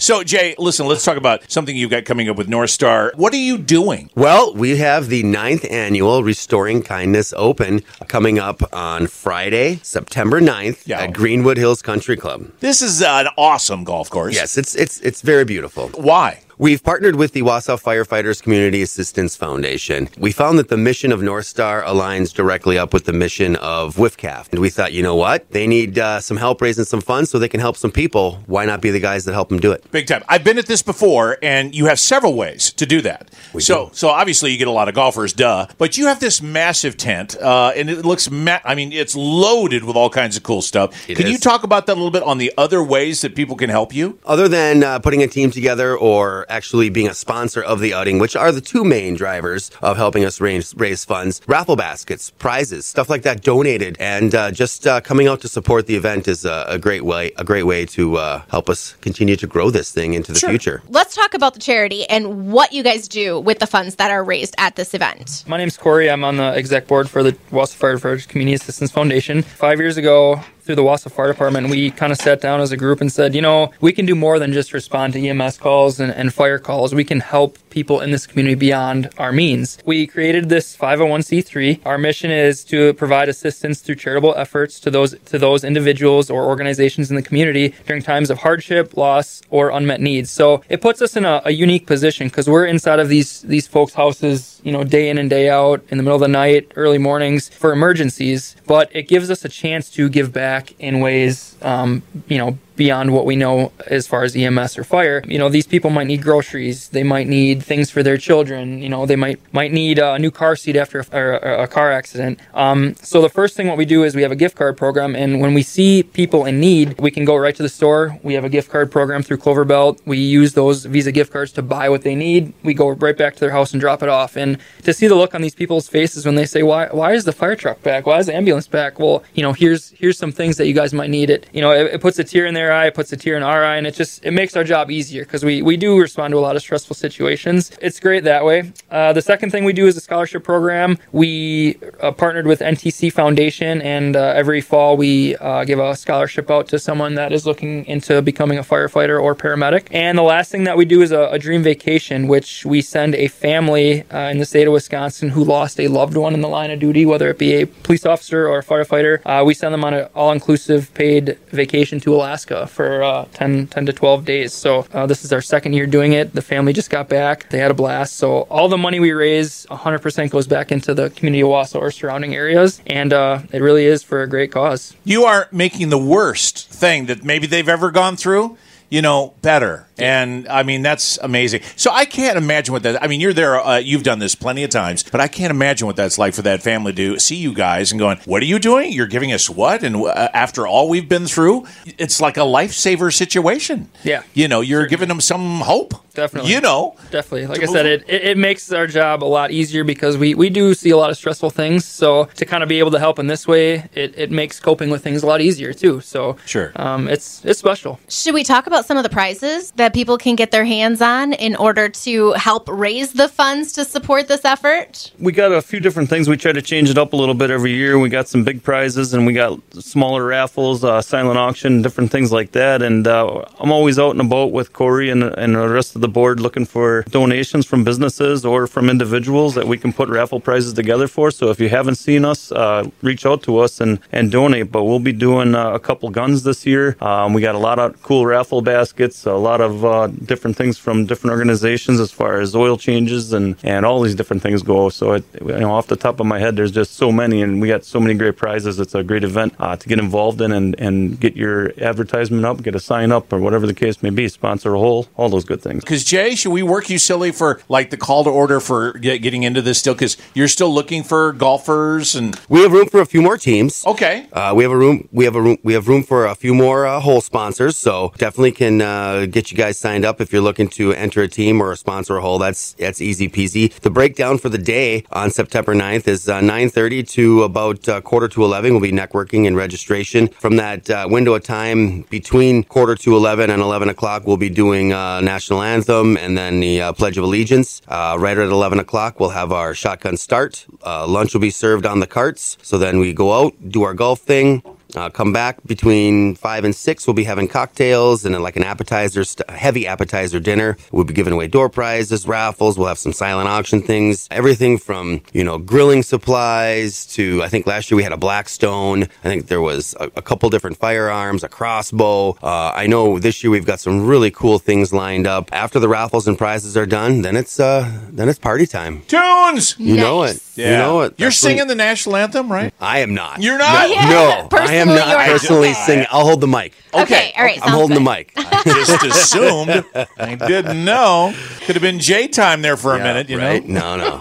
So, Jay, listen, let's talk about something you've got coming up with North Star. What are you doing? Well, we have the ninth annual Restoring Kindness Open coming up on Friday, September 9th Yeah. at Greenwood Hills Country Club. This is an awesome golf course. Yes, it's it's it's very beautiful. Why? We've partnered with the Wausau Firefighters Community Assistance Foundation. We found that the mission of North Star aligns directly up with the mission of WIFCAF. And we thought, you know what? They need uh, some help raising some funds so they can help some people. Why not be the guys that help them do it? Big time. I've been at this before, and you have several ways to do that. so, so obviously you get a lot of golfers, duh. But you have this massive tent, uh, and it looks. Ma- I mean, it's loaded with all kinds of cool stuff. It can you talk about that a little bit on the other ways that people can help you? Other than uh, putting a team together or actually being a sponsor of the outing, which are the two main drivers of helping us raise, raise funds, raffle baskets, prizes, stuff like that donated, and uh, just uh, coming out to support the event is a, a great way, a great way to uh, help us continue to grow this thing into the future. Let's talk about the charity and what you guys do with the funds that are raised at this event. My name's Corey. I'm on the exec board for the Wausau Firefighters Community Assistance Foundation. Five years ago, through the Wausau Fire Department, we kind of sat down as a group and said, you know, we can do more than just respond to EMS calls and, and fire calls. We can help people in this community beyond our means. We created this 501c3. Our mission is to provide assistance through charitable efforts to those to those individuals or organizations in the community during times of hardship, loss, or unmet needs. So it puts us in a, a unique position because we're inside of these these folks' houses, you know, day in and day out, in the middle of the night, early mornings for emergencies. But it gives us a chance to give back in ways, um, you know, beyond what we know as far as EMS or fire. You know, these people might need groceries. They might need things for their children. You know, they might might need a new car seat after a, a car accident. Um, so the first thing what we do is we have a gift card program, and when we see people in need, we can go right to the store. We have a gift card program through Cloverbelt. We use those Visa gift cards to buy what they need. We go right back to their house and drop it off. And to see the look on these people's faces when they say, "Why? Why is the fire truck back? Why is the ambulance back?" Well, you know, here's here's some things that you guys might need. It you know, it, it puts a tear in their eye, it puts a tear in our eye, and it just it makes our job easier because we we do respond to a lot of stressful situations. It's great that way. Uh, the second thing we do is a scholarship program. We uh, partnered with NTC Foundation, and uh, every fall we uh, give a scholarship out to someone that is looking into becoming a firefighter or paramedic. And the last thing that we do is a, a dream vacation, which we send a family uh, in the state of Wisconsin who lost a loved one in the line of duty, whether it be a police officer or a firefighter. Uh, we send them on an all-inclusive paid vacation to Alaska for uh, 10, 10 to 12 days. So uh, this is our second year doing it. The family just got back. They had a blast. So all the money we raise, 100% goes back into the community of Wausau or surrounding areas. And uh, it really is for a great cause. You are making the worst thing that maybe they've ever gone through, you know, better. And I mean, that's amazing. So I can't imagine what that. I mean, you're there. Uh, you've done this plenty of times, but I can't imagine what that's like for that family to see you guys and going, "What are you doing? You're giving us what?" And uh, after all we've been through, it's like a lifesaver situation. Yeah. you know, you're giving them some hope. Definitely. You know, Definitely. Like I said, it, it, it makes our job a lot easier because we, we do see a lot of stressful things. So to kind of be able to help in this way, it, it makes coping with things a lot easier too. So Sure. um, it's it's special. Should we talk about some of the prizes that people can get their hands on in order to help raise the funds to support this effort? we got a few different things. We try to change it up a little bit every year. We got some big prizes and we got smaller raffles, uh, silent auction, different things like that. And uh, I'm always out and about with Corey and, and the rest of the board looking for donations from businesses or from individuals that we can put raffle prizes together for. So if you haven't seen us, uh, reach out to us and, and donate. But we'll be doing uh, a couple guns this year. Um, we got a lot of cool raffle baskets, a lot of uh, different things from different organizations as far as oil changes and, and all these different things go. So it, you know, off the top of my head, there's just so many, and we got so many great prizes. It's a great event uh, to get involved in and, and get your advertisement up, get a sign up, or whatever the case may be. Sponsor a hole, all those good things. Because Jay, should we work you silly for like the call to order for get, getting into this still? Because you're still looking for golfers and We have room for a few more teams. okay. Uh, we have a room. We have a room. We have room for a few more uh, hole sponsors. So definitely can uh, get you guys signed up if you're looking to enter a team or a sponsor a hole. That's that's easy peasy. The breakdown for the day on September 9th is uh, 9:30 to about uh, quarter to 11. We'll be networking and registration. From that uh, window of time between quarter to 11 and 11 o'clock, we'll be doing uh, national anthem and then the uh, Pledge of Allegiance. Uh, right at 11 o'clock, we'll have our shotgun start. Uh, lunch will be served on the carts. So then we go out, do our golf thing, Uh, come back between five and six. We'll be having cocktails and then like an appetizer, st- heavy appetizer dinner. We'll be giving away door prizes, raffles. We'll have some silent auction things. Everything from you know grilling supplies to I think last year we had a Blackstone. I think there was a, a couple different firearms, a crossbow. Uh, I know this year we've got some really cool things lined up. After the raffles and prizes are done, then it's uh then it's party time. Tunes. You know it. Nice. You know it. You're That's when- singing the national anthem, right? I am not. You're not? No, Yeah, no I am not you're not. personally singing. I'll hold the mic. Okay, all right. I'm holding good. the mic. I Just assumed. I didn't know. Could have been Jay time there for a minute, you right? know? No, no.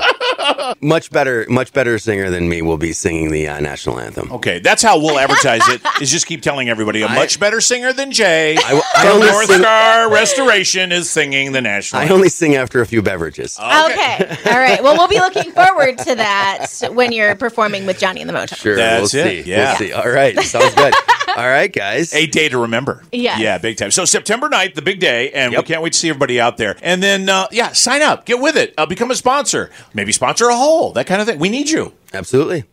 Much better, much better singer than me will be singing the uh, national anthem. Okay, that's how we'll advertise it. Is just keep telling everybody a I- much better singer than Jay. I, I from only North sing. Star Restoration is singing the national. Anthem. I anthem. only sing after a few beverages. Okay. All right. Well, we'll be looking forward to that when you're performing with Johnny and the Motown. Sure, That's we'll it, see. yeah. We'll see. All right, sounds good. All right, guys. A day to remember. Yeah. Yeah, big time. So September 9th, the big day, and Yep. we can't wait to see everybody out there. And then, uh, yeah, sign up, get with it, uh, become a sponsor, maybe sponsor a hole, that kind of thing. We need you. Absolutely.